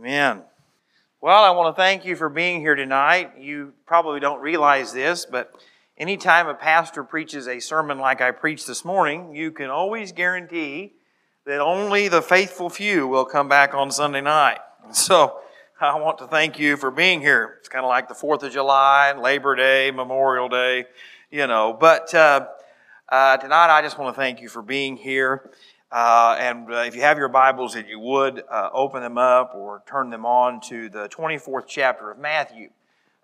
Amen. Well, I want to thank you for being here tonight. You probably don't realize this, but anytime a pastor preaches a sermon like I preached this morning, you can always guarantee that only the faithful few will come back on Sunday night. So I want to thank you for being here. It's kind of like the 4th of July, Labor Day, Memorial Day, you know. But uh, uh, tonight I just want to thank you for being here. Uh, and uh, if you have your Bibles, if you would uh, open them up or turn them on to the 24th chapter of Matthew.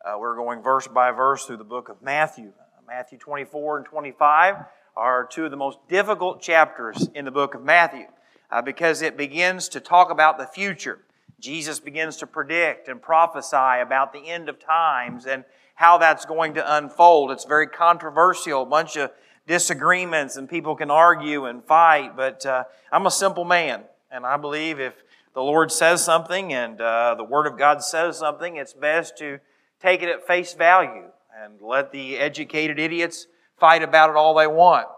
Uh, we're going verse by verse through the book of Matthew. Matthew 24 and 25 are two of the most difficult chapters in the book of Matthew uh, because it begins to talk about the future. Jesus begins to predict and prophesy about the end of times and how that's going to unfold. It's very controversial, a bunch of disagreements and people can argue and fight, but uh, I'm a simple man, and I believe if the Lord says something and uh, the Word of God says something, it's best to take it at face value and let the educated idiots fight about it all they want.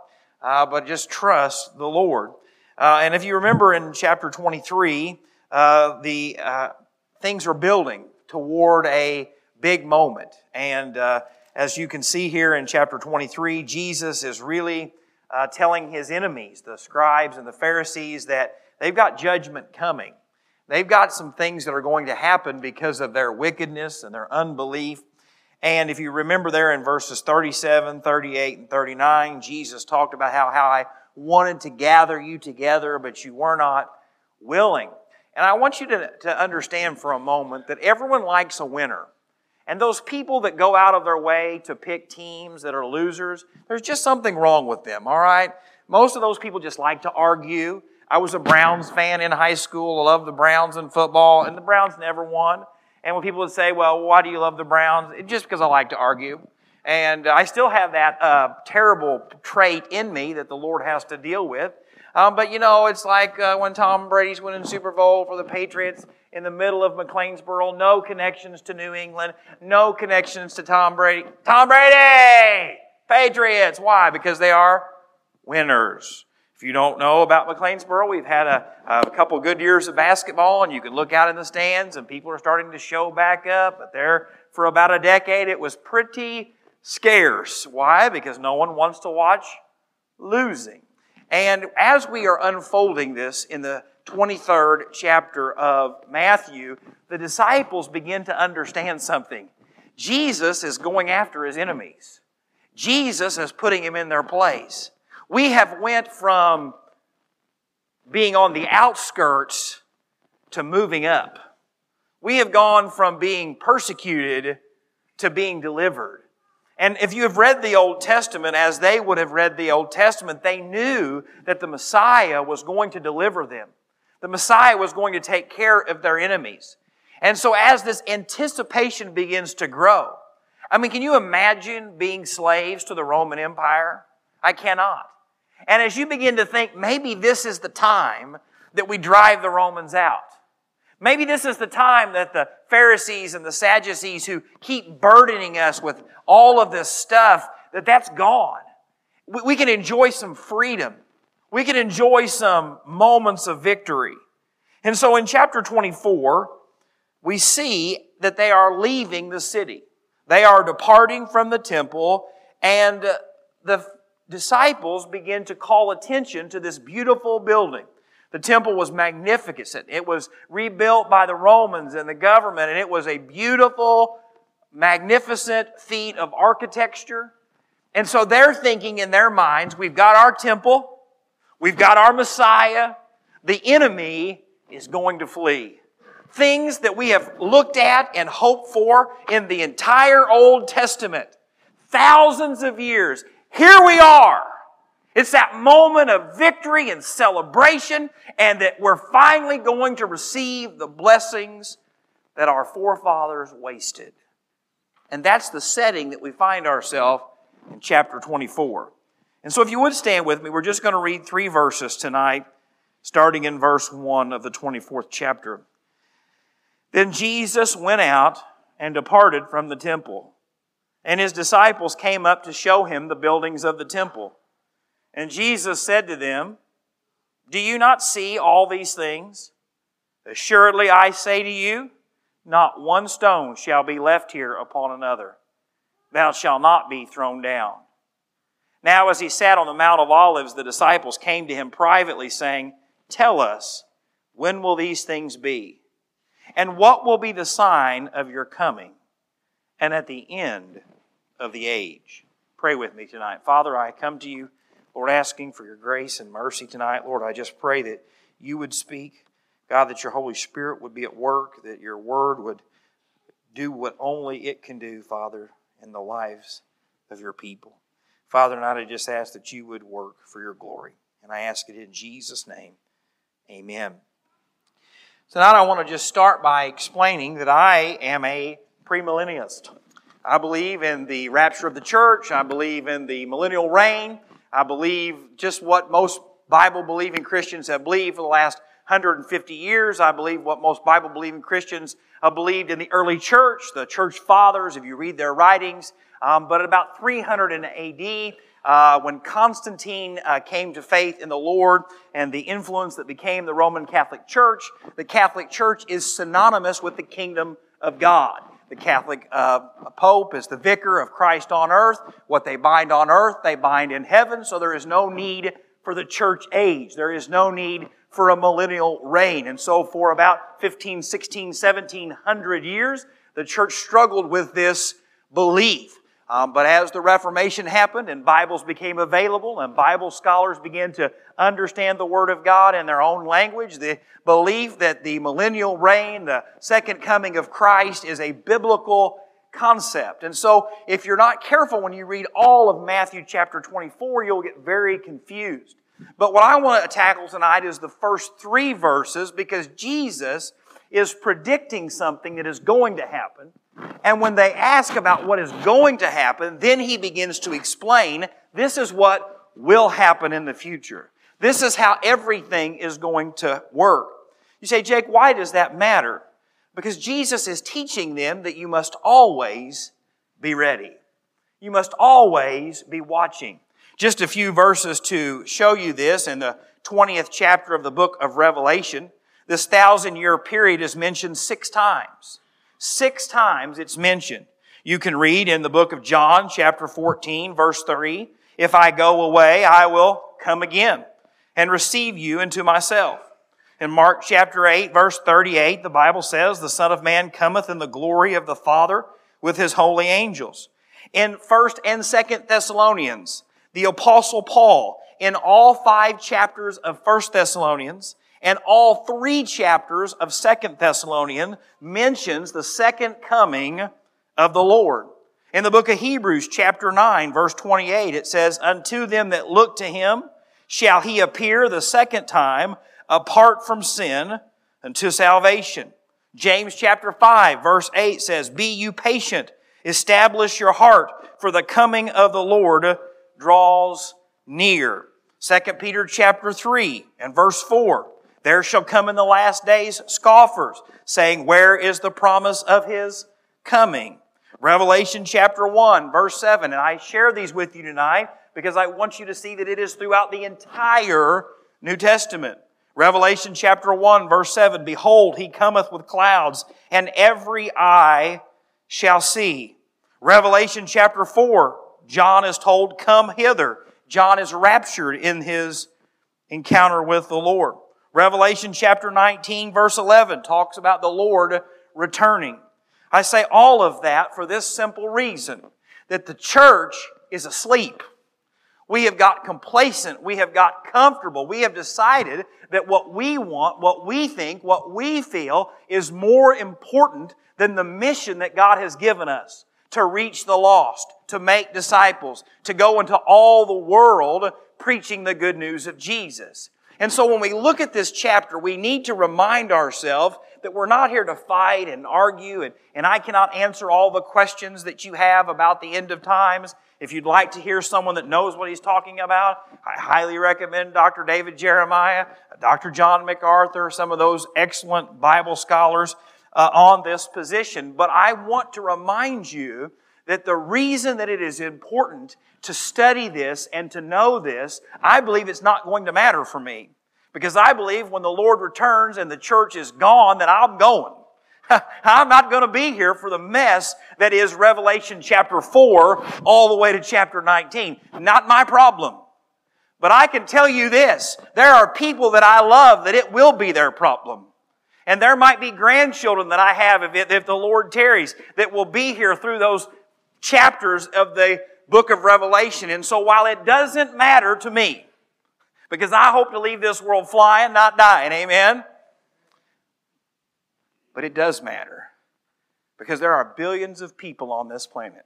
Uh, but just trust the Lord. Uh, and if you remember in chapter 23, uh, the uh, things are building toward a big moment. And as you can see here in chapter 23, Jesus is really uh, telling his enemies, the scribes and the Pharisees, that they've got judgment coming. They've got some things that are going to happen because of their wickedness and their unbelief. And if you remember there in verses 37, 38, and 39, Jesus talked about how, how I wanted to gather you together, but you were not willing. And I want you to, to understand for a moment that everyone likes a winner. And those people that go out of their way to pick teams that are losers, there's just something wrong with them, all right? Most of those people just like to argue. I was a Browns fan in high school. I loved the Browns in football, and the Browns never won. And when people would say, well, why do you love the Browns? It's just because I like to argue. And I still have that uh, terrible trait in me that the Lord has to deal with. Um, but you know, it's like uh, when Tom Brady's winning Super Bowl for the Patriots in the middle of McLeansboro, no connections to New England, no connections to Tom Brady. Tom Brady! Patriots! Why? Because they are winners. If you don't know about McLeansboro, we've had a, a couple good years of basketball, and you can look out in the stands, and people are starting to show back up. But there, for about a decade, it was pretty scarce. Why? Because no one wants to watch losing. And as we are unfolding this in the 23rd chapter of Matthew, the disciples begin to understand something. Jesus is going after his enemies. Jesus is putting him in their place. We have went from being on the outskirts to moving up. We have gone from being persecuted to being delivered. And if you have read the Old Testament as they would have read the Old Testament, they knew that the Messiah was going to deliver them. The Messiah was going to take care of their enemies. And so as this anticipation begins to grow, I mean, can you imagine being slaves to the Roman Empire? I cannot. And as you begin to think, maybe this is the time that we drive the Romans out. Maybe this is the time that the Pharisees and the Sadducees who keep burdening us with all of this stuff, that that's gone. We can enjoy some freedom. We can enjoy some moments of victory. And so in chapter 24, we see that they are leaving the city. They are departing from the temple, and the disciples begin to call attention to this beautiful building. The temple was magnificent. It was rebuilt by the Romans and the government, and it was a beautiful, magnificent feat of architecture. And so they're thinking in their minds, we've got our temple, we've got our Messiah, the enemy is going to flee. Things that we have looked at and hoped for in the entire Old Testament. Thousands of years. Here we are. It's that moment of victory and celebration, and that we're finally going to receive the blessings that our forefathers wasted. And that's the setting that we find ourselves in chapter 24. And so, if you would stand with me, we're just going to read three verses tonight, starting in verse 1 of the 24th chapter. Then Jesus went out and departed from the temple, and his disciples came up to show him the buildings of the temple. And Jesus said to them, Do you not see all these things? Assuredly, I say to you, not one stone shall be left here upon another. Thou shalt not be thrown down. Now, as he sat on the Mount of Olives, the disciples came to him privately, saying, Tell us, when will these things be? And what will be the sign of your coming and at the end of the age? Pray with me tonight. Father, I come to you, Lord, asking for your grace and mercy tonight. Lord, I just pray that you would speak. God, that your Holy Spirit would be at work, that your word would do what only it can do, Father, in the lives of your people. Father, tonight I just ask that you would work for your glory. And I ask it in Jesus' name. Amen. Tonight I want to just start by explaining that I am a premillennialist. I believe in the rapture of the church. I believe in the millennial reign. I believe just what most Bible believing Christians have believed for the last 150 years. I believe what most Bible believing Christians uh, believed in the early church, the church fathers, if you read their writings. Um, but about 300 in AD, uh, when Constantine uh, came to faith in the Lord and the influence that became the Roman Catholic Church, the Catholic Church is synonymous with the kingdom of God. The Catholic uh, Pope is the vicar of Christ on earth. What they bind on earth, they bind in heaven, so there is no need for the church age. There is no need for a millennial reign. And so for about 15, 16, 1700 years, the church struggled with this belief. Um, but as the Reformation happened and Bibles became available and Bible scholars began to understand the Word of God in their own language, the belief that the millennial reign, the second coming of Christ, is a biblical concept. And so, if you're not careful when you read all of Matthew chapter 24, you'll get very confused. But what I want to tackle tonight is the first three verses because Jesus is predicting something that is going to happen. And when they ask about what is going to happen, then he begins to explain this is what will happen in the future. This is how everything is going to work. You say, Jake, why does that matter? Because Jesus is teaching them that you must always be ready. You must always be watching. Just a few verses to show you this in the 20th chapter of the book of Revelation. This thousand year period is mentioned six times. Six times it's mentioned. You can read in the book of John, chapter 14, verse 3 If I go away, I will come again and receive you into myself. In Mark chapter 8, verse 38, the Bible says, The Son of Man cometh in the glory of the Father with his holy angels. In 1st and 2nd Thessalonians, the apostle Paul in all five chapters of First Thessalonians and all three chapters of Second Thessalonian mentions the second coming of the Lord. In the book of Hebrews, chapter 9, verse 28, it says, Unto them that look to him shall he appear the second time apart from sin unto salvation. James chapter 5, verse 8 says, Be you patient, establish your heart, for the coming of the Lord draws near. 2 Peter chapter 3 and verse 4. There shall come in the last days scoffers, saying, Where is the promise of his coming? Revelation chapter 1, verse 7. And I share these with you tonight because I want you to see that it is throughout the entire New Testament. Revelation chapter 1, verse 7. Behold, he cometh with clouds, and every eye shall see. Revelation chapter 4, John is told, Come hither. John is raptured in his encounter with the Lord. Revelation chapter 19, verse 11 talks about the Lord returning. I say all of that for this simple reason that the church is asleep. We have got complacent. We have got comfortable. We have decided that what we want, what we think, what we feel is more important than the mission that God has given us to reach the lost, to make disciples, to go into all the world preaching the good news of Jesus. And so when we look at this chapter, we need to remind ourselves that we're not here to fight and argue, and, and I cannot answer all the questions that you have about the end of times. If you'd like to hear someone that knows what he's talking about, I highly recommend Dr. David Jeremiah, Dr. John MacArthur, some of those excellent Bible scholars uh, on this position. But I want to remind you that the reason that it is important to study this and to know this, I believe it's not going to matter for me. Because I believe when the Lord returns and the church is gone, that I'm going. I'm not going to be here for the mess that is Revelation chapter 4 all the way to chapter 19. Not my problem. But I can tell you this there are people that I love that it will be their problem. And there might be grandchildren that I have if, if the Lord tarries that will be here through those chapters of the book of Revelation. And so while it doesn't matter to me, because I hope to leave this world flying, not dying, amen? But it does matter because there are billions of people on this planet.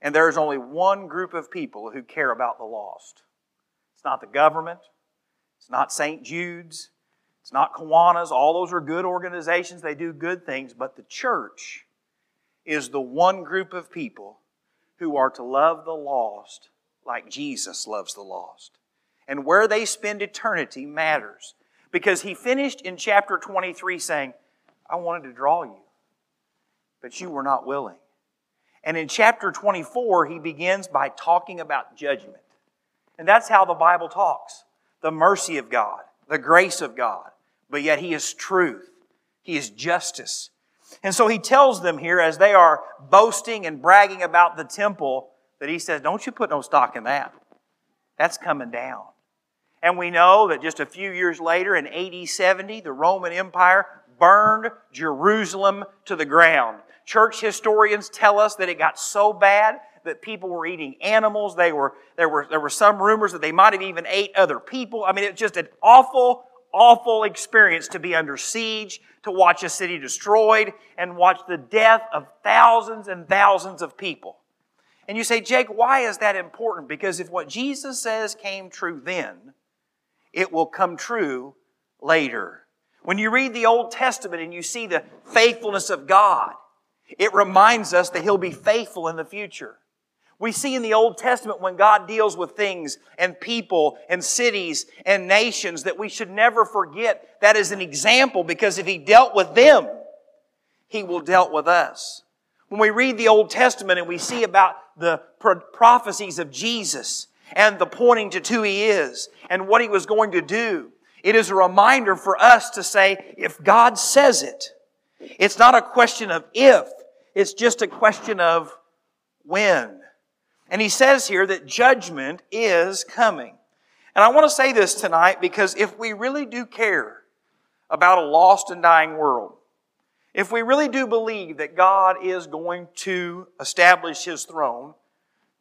And there's only one group of people who care about the lost. It's not the government, it's not St. Jude's, it's not Kiwanis. All those are good organizations, they do good things, but the church is the one group of people who are to love the lost like Jesus loves the lost. And where they spend eternity matters. Because he finished in chapter 23 saying, I wanted to draw you, but you were not willing. And in chapter 24, he begins by talking about judgment. And that's how the Bible talks the mercy of God, the grace of God. But yet, he is truth, he is justice. And so he tells them here, as they are boasting and bragging about the temple, that he says, Don't you put no stock in that. That's coming down. And we know that just a few years later, in AD 70, the Roman Empire burned Jerusalem to the ground. Church historians tell us that it got so bad that people were eating animals. They were, there, were, there were some rumors that they might have even ate other people. I mean, it's just an awful, awful experience to be under siege, to watch a city destroyed, and watch the death of thousands and thousands of people. And you say, Jake, why is that important? Because if what Jesus says came true then, it will come true later. When you read the Old Testament and you see the faithfulness of God, it reminds us that He'll be faithful in the future. We see in the Old Testament when God deals with things and people and cities and nations that we should never forget that is an example because if He dealt with them, He will deal with us. When we read the Old Testament and we see about the prophecies of Jesus and the pointing to who He is and what He was going to do, it is a reminder for us to say, if God says it, it's not a question of if, it's just a question of when. And he says here that judgment is coming. And I want to say this tonight because if we really do care about a lost and dying world, if we really do believe that God is going to establish his throne,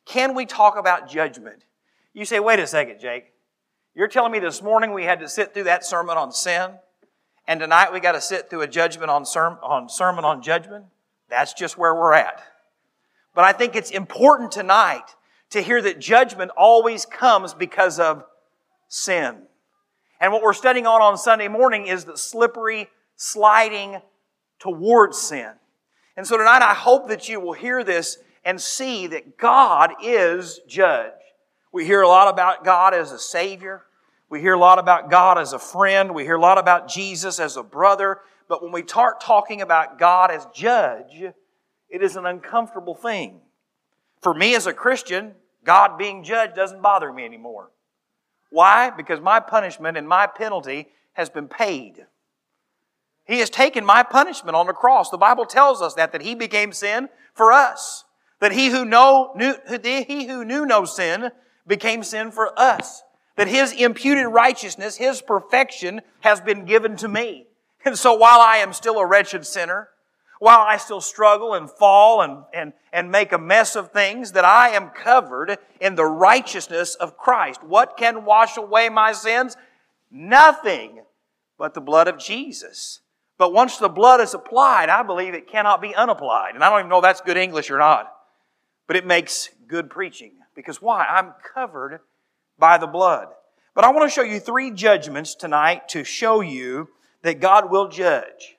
can we talk about judgment? You say, wait a second, Jake. You're telling me this morning we had to sit through that sermon on sin, and tonight we got to sit through a judgment on, sermon on sermon on judgment? That's just where we're at. But I think it's important tonight to hear that judgment always comes because of sin. And what we're studying on on Sunday morning is the slippery sliding towards sin. And so tonight I hope that you will hear this and see that God is judge. We hear a lot about God as a Savior. We hear a lot about God as a friend. We hear a lot about Jesus as a brother. But when we start talking about God as judge, it is an uncomfortable thing. For me as a Christian, God being judged doesn't bother me anymore. Why? Because my punishment and my penalty has been paid. He has taken my punishment on the cross. The Bible tells us that, that He became sin for us. That He who, know, knew, he who knew no sin became sin for us. That His imputed righteousness, His perfection has been given to me. And so while I am still a wretched sinner, while I still struggle and fall and, and, and make a mess of things, that I am covered in the righteousness of Christ. What can wash away my sins? Nothing but the blood of Jesus. But once the blood is applied, I believe it cannot be unapplied. And I don't even know if that's good English or not. But it makes good preaching. Because why? I'm covered by the blood. But I want to show you three judgments tonight to show you that God will judge.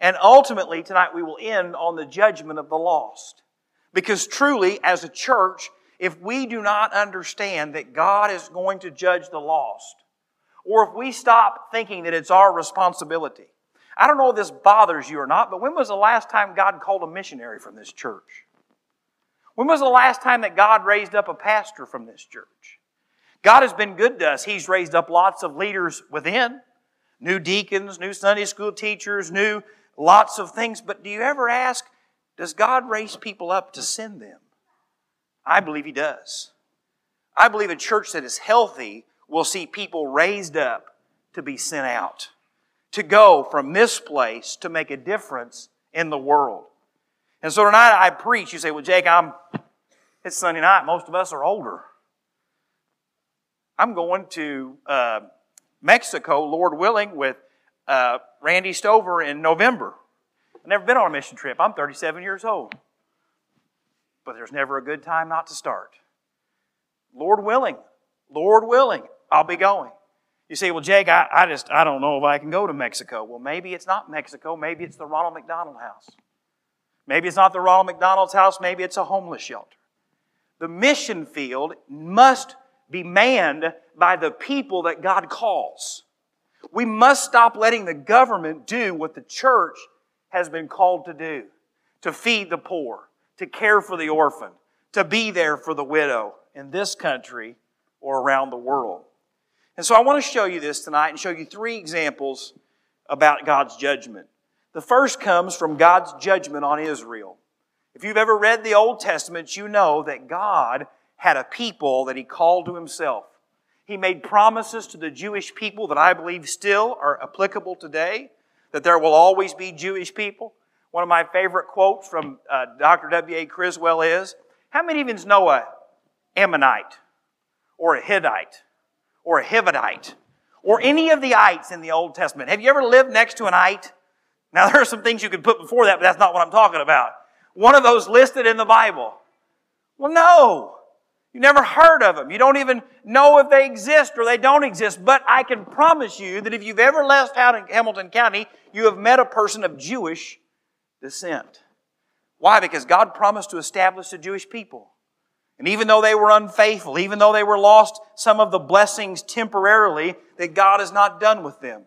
And ultimately, tonight we will end on the judgment of the lost. Because truly, as a church, if we do not understand that God is going to judge the lost, or if we stop thinking that it's our responsibility, I don't know if this bothers you or not, but when was the last time God called a missionary from this church? When was the last time that God raised up a pastor from this church? God has been good to us. He's raised up lots of leaders within new deacons, new Sunday school teachers, new lots of things. But do you ever ask, does God raise people up to send them? I believe He does. I believe a church that is healthy will see people raised up to be sent out, to go from this place to make a difference in the world. And so tonight I preach. You say, well, Jake, I'm, it's Sunday night. Most of us are older. I'm going to uh, Mexico, Lord willing, with uh, Randy Stover in November. I've never been on a mission trip. I'm 37 years old. But there's never a good time not to start. Lord willing, Lord willing, I'll be going. You say, well, Jake, I, I just, I don't know if I can go to Mexico. Well, maybe it's not Mexico. Maybe it's the Ronald McDonald House. Maybe it's not the Ronald McDonald's house. Maybe it's a homeless shelter. The mission field must be manned by the people that God calls. We must stop letting the government do what the church has been called to do to feed the poor, to care for the orphan, to be there for the widow in this country or around the world. And so I want to show you this tonight and show you three examples about God's judgment. The first comes from God's judgment on Israel. If you've ever read the Old Testament, you know that God had a people that He called to Himself. He made promises to the Jewish people that I believe still are applicable today, that there will always be Jewish people. One of my favorite quotes from uh, Dr. W.A. Criswell is How many of you know a Ammonite or a Hittite or a Hivite or any of the ites in the Old Testament? Have you ever lived next to an ite? Now, there are some things you could put before that, but that's not what I'm talking about. One of those listed in the Bible. Well, no. You never heard of them. You don't even know if they exist or they don't exist. But I can promise you that if you've ever left out in Hamilton County, you have met a person of Jewish descent. Why? Because God promised to establish the Jewish people. And even though they were unfaithful, even though they were lost some of the blessings temporarily, that God is not done with them.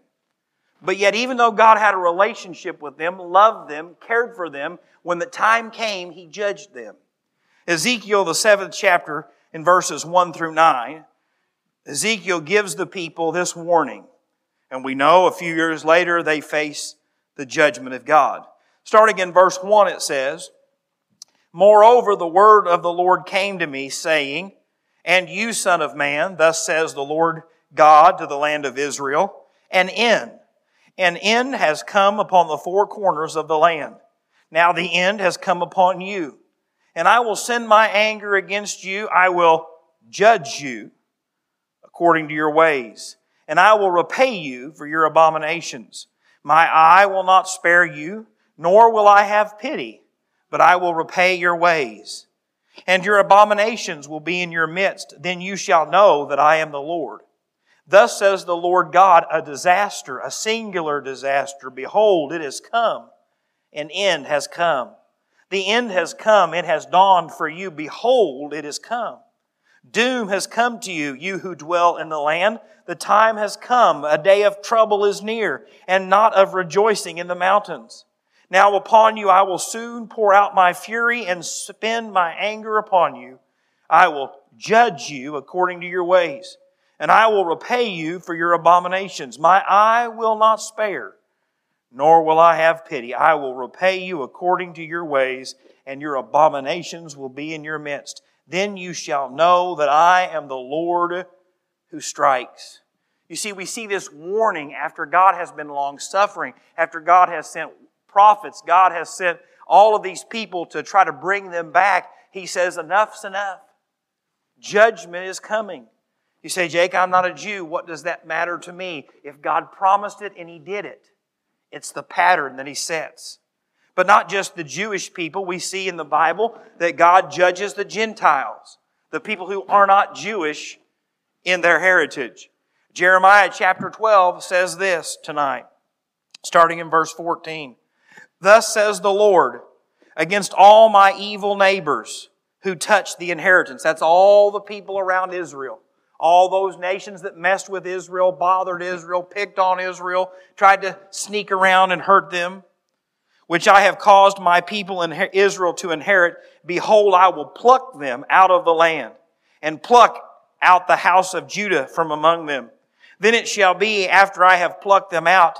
But yet, even though God had a relationship with them, loved them, cared for them, when the time came, He judged them. Ezekiel, the seventh chapter, in verses 1 through 9, Ezekiel gives the people this warning. And we know a few years later they face the judgment of God. Starting in verse 1, it says, Moreover, the word of the Lord came to me, saying, And you, son of man, thus says the Lord God to the land of Israel, an end. An end has come upon the four corners of the land. Now the end has come upon you and I will send my anger against you. I will judge you according to your ways, and I will repay you for your abominations. My eye will not spare you, nor will I have pity, but I will repay your ways. And your abominations will be in your midst. Then you shall know that I am the Lord. Thus says the Lord God, a disaster, a singular disaster. Behold, it has come. An end has come. The end has come. It has dawned for you. Behold, it has come. Doom has come to you, you who dwell in the land. The time has come. A day of trouble is near, and not of rejoicing in the mountains. Now upon you I will soon pour out my fury and spend my anger upon you. I will judge you according to your ways, and I will repay you for your abominations. My eye will not spare nor will I have pity. I will repay you according to your ways, and your abominations will be in your midst. Then you shall know that I am the Lord who strikes. You see, we see this warning after God has been long suffering, after God has sent prophets, God has sent all of these people to try to bring them back. He says, Enough's enough. Judgment is coming. You say, Jake, I'm not a Jew. What does that matter to me? If God promised it and He did it, it's the pattern that he sets. But not just the Jewish people. We see in the Bible that God judges the Gentiles, the people who are not Jewish in their heritage. Jeremiah chapter 12 says this tonight, starting in verse 14. Thus says the Lord, against all my evil neighbors who touch the inheritance. That's all the people around Israel all those nations that messed with Israel, bothered Israel, picked on Israel, tried to sneak around and hurt them, which I have caused my people in Israel to inherit, behold, I will pluck them out of the land and pluck out the house of Judah from among them. Then it shall be after I have plucked them out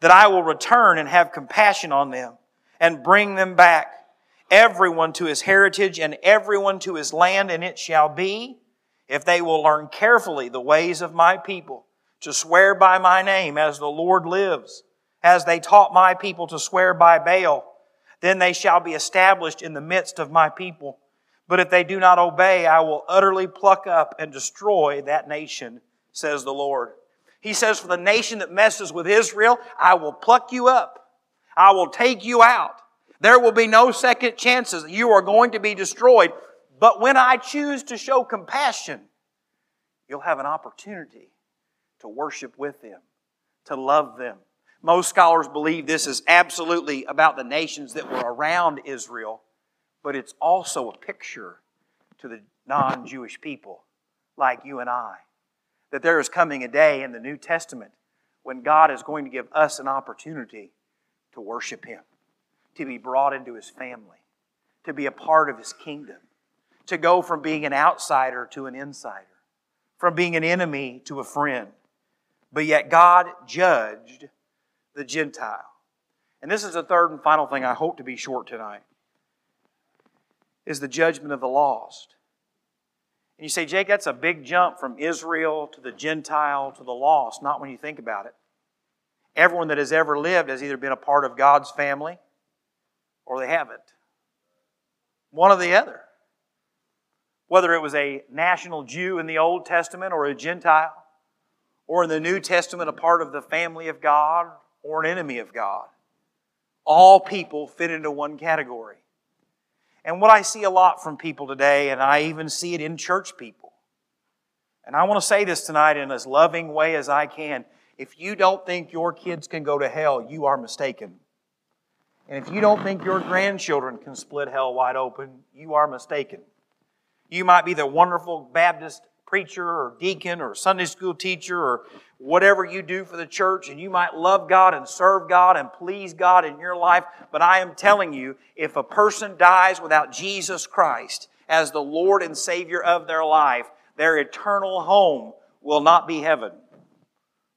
that I will return and have compassion on them and bring them back, everyone to his heritage and everyone to his land. And it shall be, if they will learn carefully the ways of my people, to swear by my name as the Lord lives, as they taught my people to swear by Baal, then they shall be established in the midst of my people. But if they do not obey, I will utterly pluck up and destroy that nation, says the Lord. He says, For the nation that messes with Israel, I will pluck you up. I will take you out. There will be no second chances. You are going to be destroyed. But when I choose to show compassion, you'll have an opportunity to worship with them, to love them. Most scholars believe this is absolutely about the nations that were around Israel, but it's also a picture to the non Jewish people like you and I that there is coming a day in the New Testament when God is going to give us an opportunity to worship Him, to be brought into His family, to be a part of His kingdom, to go from being an outsider to an insider, from being an enemy to a friend. But yet God judged the Gentile. And this is the third and final thing I hope to be short tonight is the judgment of the lost. And you say, Jake, that's a big jump from Israel to the Gentile to the lost. Not when you think about it. Everyone that has ever lived has either been a part of God's family or they haven't. One or the other. Whether it was a national Jew in the Old Testament or a Gentile, or in the New Testament, a part of the family of God or an enemy of God. All people fit into one category. And what I see a lot from people today, and I even see it in church people, and I want to say this tonight in as loving way as I can. If you don't think your kids can go to hell, you are mistaken. And if you don't think your grandchildren can split hell wide open, you are mistaken. You might be the wonderful Baptist preacher or deacon or Sunday school teacher or whatever you do for the church, and you might love God and serve God and please God in your life. But I am telling you, if a person dies without Jesus Christ as the Lord and Savior of their life, their eternal home will not be heaven.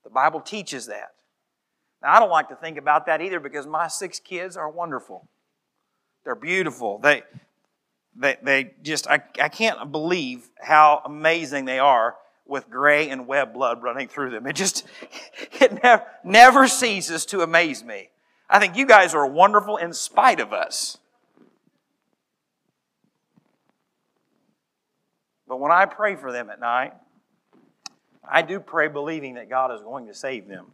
The Bible teaches that. Now, I don't like to think about that either because my six kids are wonderful. They're beautiful. They, they, they just, I, I can't believe how amazing they are with gray and web blood running through them. It just, it never, never ceases to amaze me. I think you guys are wonderful in spite of us. But when I pray for them at night, I do pray believing that God is going to save them.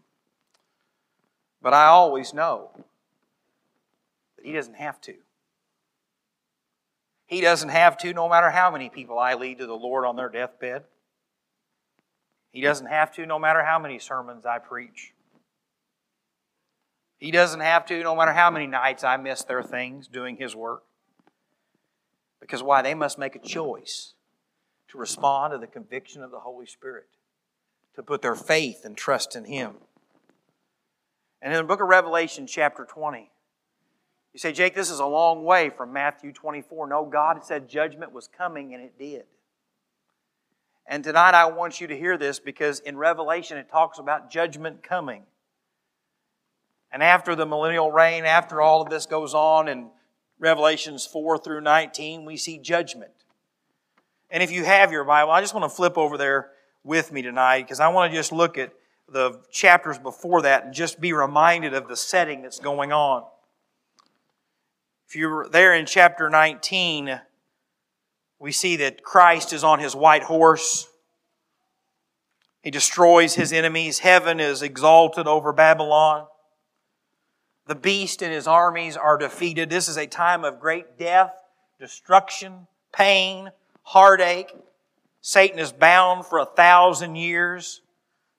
But I always know that He doesn't have to. He doesn't have to, no matter how many people I lead to the Lord on their deathbed. He doesn't have to no matter how many sermons I preach. He doesn't have to no matter how many nights I miss their things doing His work. Because why? They must make a choice to respond to the conviction of the Holy Spirit, to put their faith and trust in Him. And in the book of Revelation, chapter 20, you say, Jake, this is a long way from Matthew 24. No, God said judgment was coming, and it did. And tonight I want you to hear this because in Revelation it talks about judgment coming. And after the millennial reign, after all of this goes on in Revelations 4 through 19, we see judgment. And if you have your Bible, I just want to flip over there with me tonight because I want to just look at the chapters before that and just be reminded of the setting that's going on. If you're there in chapter 19, we see that Christ is on his white horse. He destroys his enemies. Heaven is exalted over Babylon. The beast and his armies are defeated. This is a time of great death, destruction, pain, heartache. Satan is bound for a thousand years.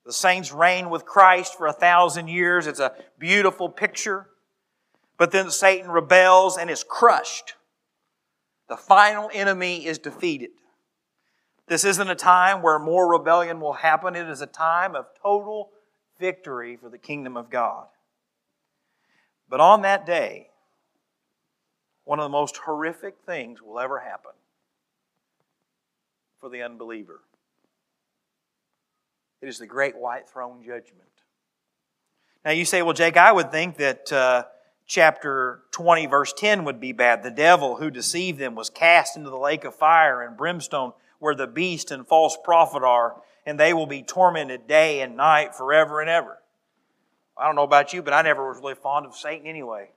The saints reign with Christ for a thousand years. It's a beautiful picture. But then Satan rebels and is crushed. The final enemy is defeated. This isn't a time where more rebellion will happen. It is a time of total victory for the kingdom of God. But on that day, one of the most horrific things will ever happen for the unbeliever. It is the great white throne judgment. Now you say, well, Jake, I would think that uh, chapter 20, verse 10 would be bad. The devil who deceived them was cast into the lake of fire and brimstone where the beast and false prophet are, and they will be tormented day and night forever and ever. I don't know about you, but I never was really fond of Satan anyway.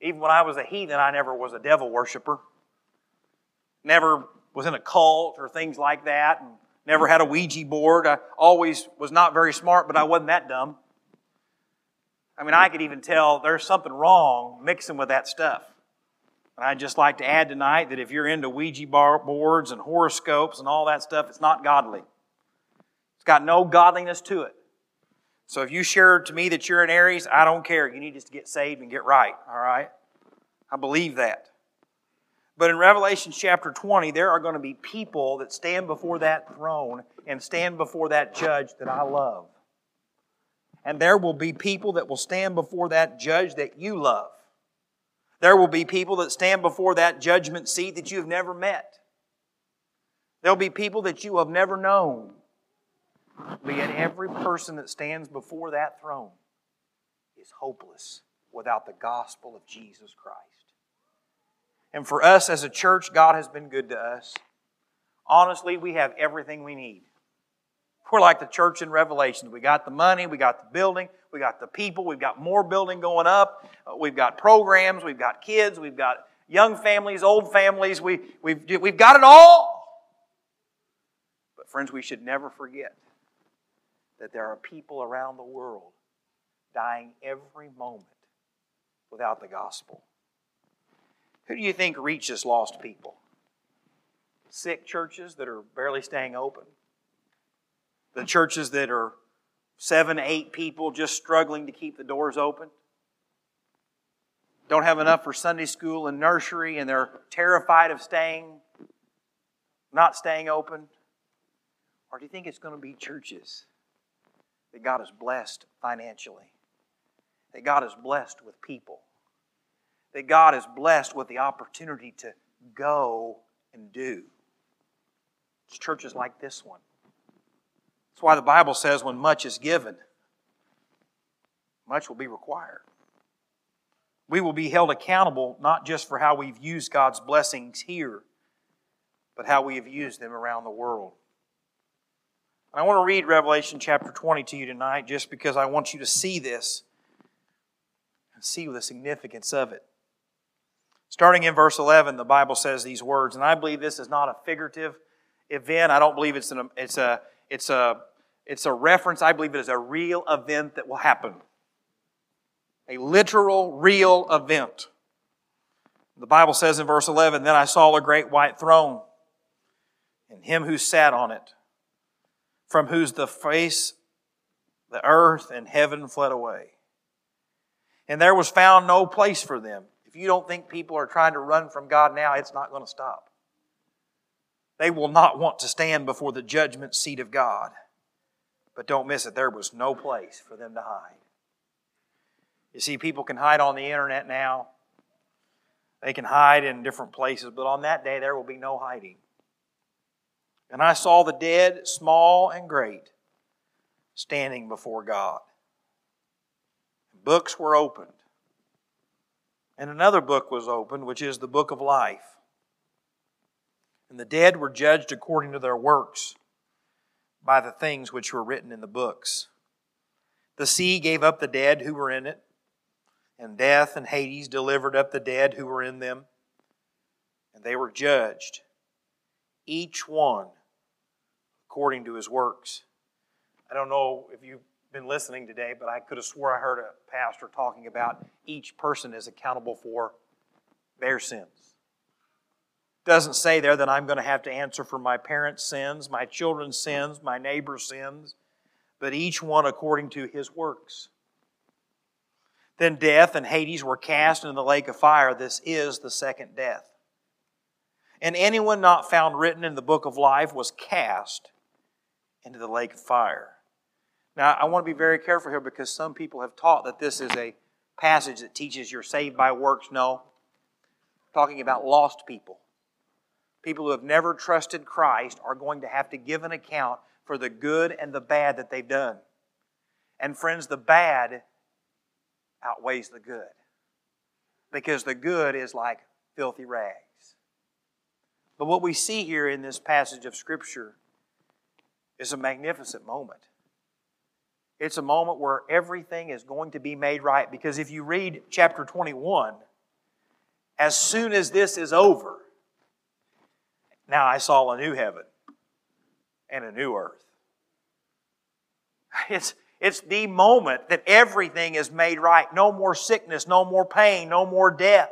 Even when I was a heathen, I never was a devil worshiper. Never was in a cult or things like that, and never had a Ouija board. I always was not very smart, but I wasn't that dumb. I mean, I could even tell there's something wrong mixing with that stuff. And I'd just like to add tonight that if you're into Ouija boards and horoscopes and all that stuff, it's not godly. It's got no godliness to it. So if you share to me that you're an Aries, I don't care. You need just to get saved and get right, all right? I believe that. But in Revelation chapter 20, there are going to be people that stand before that throne and stand before that judge that I love and there will be people that will stand before that judge that you love. There will be people that stand before that judgment seat that you've never met. There'll be people that you have never known. But yet, every person that stands before that throne is hopeless without the gospel of Jesus Christ. And for us as a church, God has been good to us. Honestly, we have everything we need. We're like the church in Revelation. We got the money, we got the building, we got the people, we've got more building going up, uh, we've got programs, we've got kids, we've got young families, old families, we, we've, we've got it all. But, friends, we should never forget that there are people around the world dying every moment without the gospel. Who do you think reaches lost people? Sick churches that are barely staying open the churches that are seven, eight people just struggling to keep the doors open. Don't have enough for Sunday school and nursery, and they're terrified of staying, not staying open. Or do you think it's going to be churches that God has blessed financially? That God is blessed with people? That God is blessed with the opportunity to go and do? It's churches like this one that's why the Bible says when much is given, much will be required. We will be held accountable not just for how we've used God's blessings here, but how we have used them around the world. And I want to read Revelation chapter 20 to you tonight just because I want you to see this and see the significance of it. Starting in verse 11, the Bible says these words, and I believe this is not a figurative event. I don't believe it's, an, it's, a, it's a it's a reference, I believe it is a real event that will happen. A literal, real event. The Bible says in verse 11, Then I saw a great white throne, and him who sat on it, from whose the face the earth and heaven fled away. And there was found no place for them. If you don't think people are trying to run from God now, it's not going to stop. They will not want to stand before the judgment seat of God. But don't miss it, there was no place for them to hide. You see, people can hide on the internet now. They can hide in different places, but on that day there will be no hiding. And I saw the dead, small and great, standing before God. Books were opened. And another book was opened, which is the book of life. And the dead were judged according to their works by the things which were written in the books. The sea gave up the dead who were in it, and death and Hades delivered up the dead who were in them, and they were judged, each one according to his works. I don't know if you've been listening today, but I could have swore I heard a pastor talking about each person is accountable for their sins doesn't say there that I'm going to have to answer for my parents' sins, my children's sins, my neighbor's sins, but each one according to his works. Then death and Hades were cast into the lake of fire. This is the second death. And anyone not found written in the book of life was cast into the lake of fire. Now, I want to be very careful here because some people have taught that this is a passage that teaches you're saved by works. No. talking about lost people people who have never trusted Christ are going to have to give an account for the good and the bad that they've done. And friends, the bad outweighs the good because the good is like filthy rags. But what we see here in this passage of Scripture is a magnificent moment. It's a moment where everything is going to be made right because if you read chapter 21, as soon as this is over, now I saw a new heaven and a new earth. It's, it's the moment that everything is made right. No more sickness, no more pain, no more death.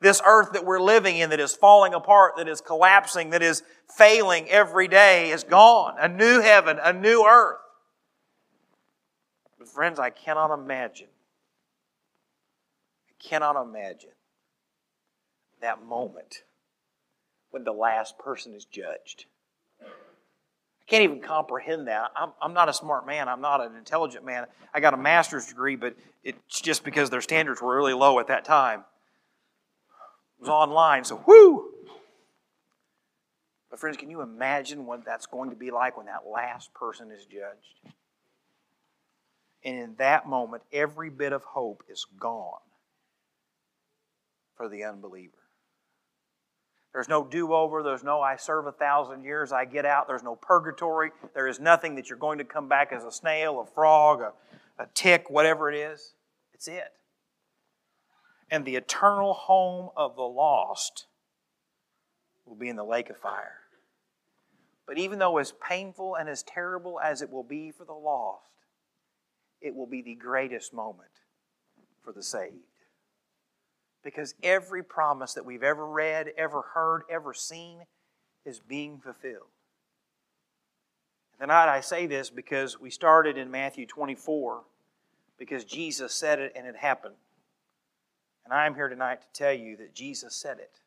This earth that we're living in that is falling apart, that is collapsing, that is failing every day is gone. A new heaven, a new earth. But friends, I cannot imagine, I cannot imagine that moment when the last person is judged. I can't even comprehend that. I'm, I'm not a smart man. I'm not an intelligent man. I got a master's degree, but it's just because their standards were really low at that time. It was online, so whoo! But, friends, can you imagine what that's going to be like when that last person is judged? And in that moment, every bit of hope is gone for the unbeliever. There's no do over. There's no I serve a thousand years, I get out. There's no purgatory. There is nothing that you're going to come back as a snail, a frog, a, a tick, whatever it is. It's it. And the eternal home of the lost will be in the lake of fire. But even though as painful and as terrible as it will be for the lost, it will be the greatest moment for the saved. Because every promise that we've ever read, ever heard, ever seen is being fulfilled. And tonight I say this because we started in Matthew 24 because Jesus said it and it happened. And I am here tonight to tell you that Jesus said it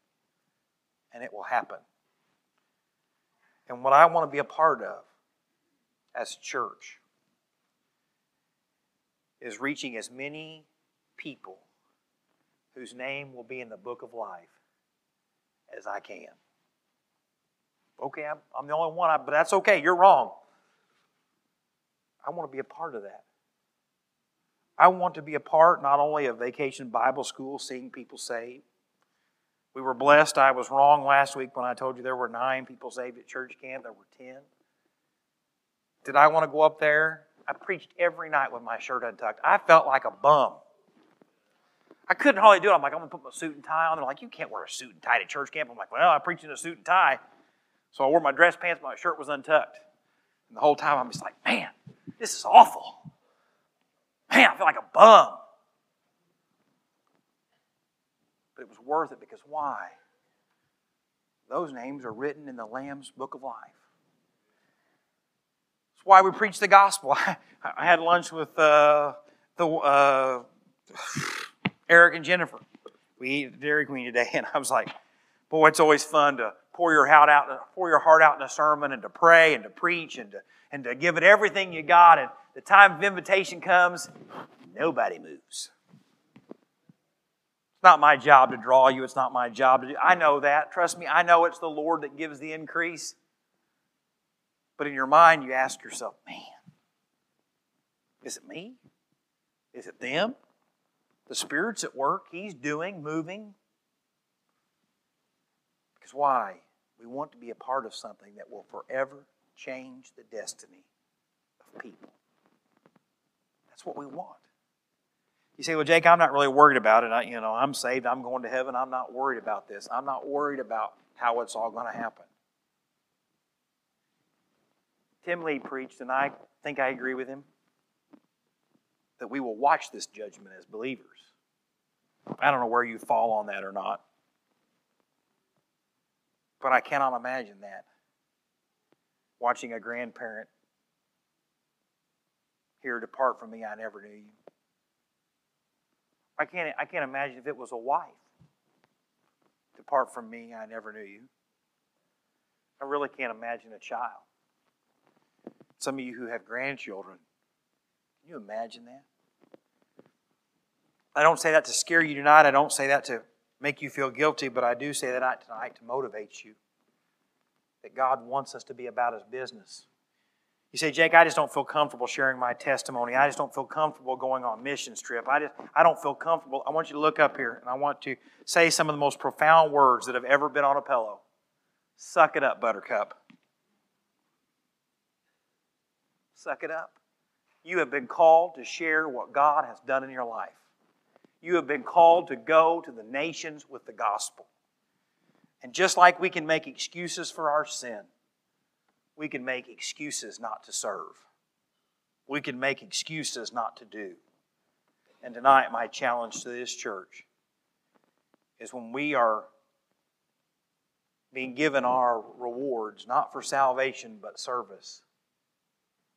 and it will happen. And what I want to be a part of as a church is reaching as many people whose name will be in the book of life as I can. Okay, I'm, I'm the only one, but that's okay. You're wrong. I want to be a part of that. I want to be a part not only of Vacation Bible School, seeing people saved. We were blessed. I was wrong last week when I told you there were nine people saved at church camp. There were ten. Did I want to go up there? I preached every night with my shirt untucked. I felt like a bum. I couldn't hardly do it. I'm like, I'm to put my suit and tie on. They're like, you can't wear a suit and tie to church camp. I'm like, well, I preach in a suit and tie. So I wore my dress pants, my shirt was untucked. And the whole time I'm just like, man, this is awful. Man, I feel like a bum. But it was worth it because why? Those names are written in the Lamb's book of life. That's why we preach the gospel. I, I had lunch with uh, the. Uh, Eric and Jennifer. We eat at Dairy Queen today, and I was like, boy, it's always fun to pour your heart out, pour your heart out in a sermon, and to pray, and to preach, and to and to give it everything you got. And the time of invitation comes, nobody moves. It's not my job to draw you. It's not my job to do. I know that. Trust me, I know it's the Lord that gives the increase. But in your mind, you ask yourself, man, is it me? Is it them? The Spirit's at work, He's doing, moving. Because why? We want to be a part of something that will forever change the destiny of people. That's what we want. You say, well, Jake, I'm not really worried about it. I, you know, I'm saved. I'm going to heaven. I'm not worried about this. I'm not worried about how it's all going to happen. Tim Lee preached, and I think I agree with him that we will watch this judgment as believers. I don't know where you fall on that or not. But I cannot imagine that. Watching a grandparent here depart from me, I never knew you. I can't, I can't imagine if it was a wife. Depart from me, I never knew you. I really can't imagine a child. Some of you who have grandchildren, can you imagine that? I don't say that to scare you tonight. I don't say that to make you feel guilty, but I do say that tonight to motivate you. That God wants us to be about His business. You say, Jake, I just don't feel comfortable sharing my testimony. I just don't feel comfortable going on missions trip. I just I don't feel comfortable. I want you to look up here and I want to say some of the most profound words that have ever been on a pillow. Suck it up, buttercup. Suck it up. You have been called to share what God has done in your life. You have been called to go to the nations with the gospel. And just like we can make excuses for our sin, we can make excuses not to serve. We can make excuses not to do. And tonight, my challenge to this church is when we are being given our rewards, not for salvation, but service,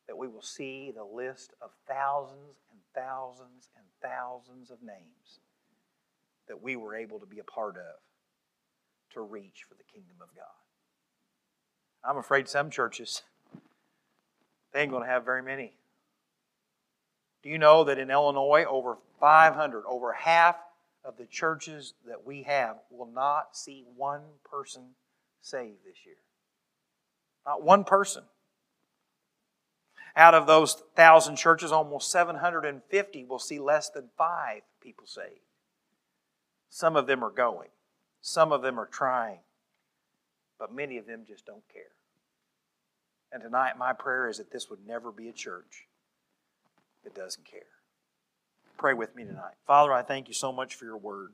that we will see the list of thousands and thousands and thousands of names that we were able to be a part of to reach for the kingdom of God. I'm afraid some churches, they ain't going to have very many. Do you know that in Illinois, over 500, over half of the churches that we have will not see one person saved this year? Not one person. Out of those thousand churches, almost 750 will see less than five people saved. Some of them are going, some of them are trying, but many of them just don't care. And tonight, my prayer is that this would never be a church that doesn't care. Pray with me tonight. Father, I thank you so much for your word.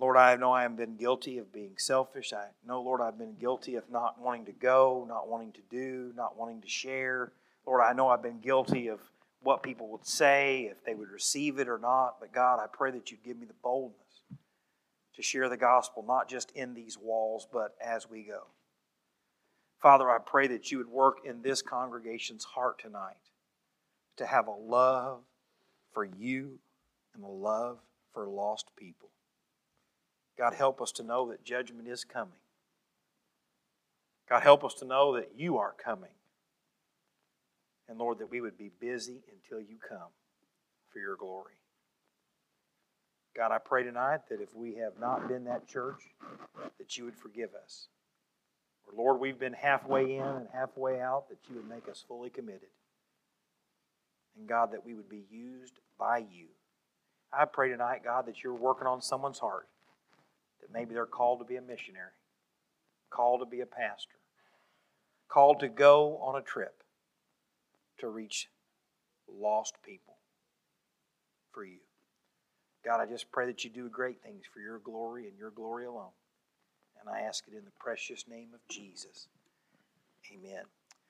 Lord, I know I have been guilty of being selfish. I know, Lord, I've been guilty of not wanting to go, not wanting to do, not wanting to share. Lord, I know I've been guilty of what people would say, if they would receive it or not. But God, I pray that you'd give me the boldness to share the gospel, not just in these walls, but as we go. Father, I pray that you would work in this congregation's heart tonight to have a love for you and a love for lost people. God, help us to know that judgment is coming. God, help us to know that you are coming. And Lord, that we would be busy until you come for your glory. God, I pray tonight that if we have not been that church, that you would forgive us. Or Lord, we've been halfway in and halfway out, that you would make us fully committed. And God, that we would be used by you. I pray tonight, God, that you're working on someone's heart that maybe they're called to be a missionary, called to be a pastor, called to go on a trip to reach lost people for you. God, I just pray that you do great things for your glory and your glory alone. And I ask it in the precious name of Jesus. Amen.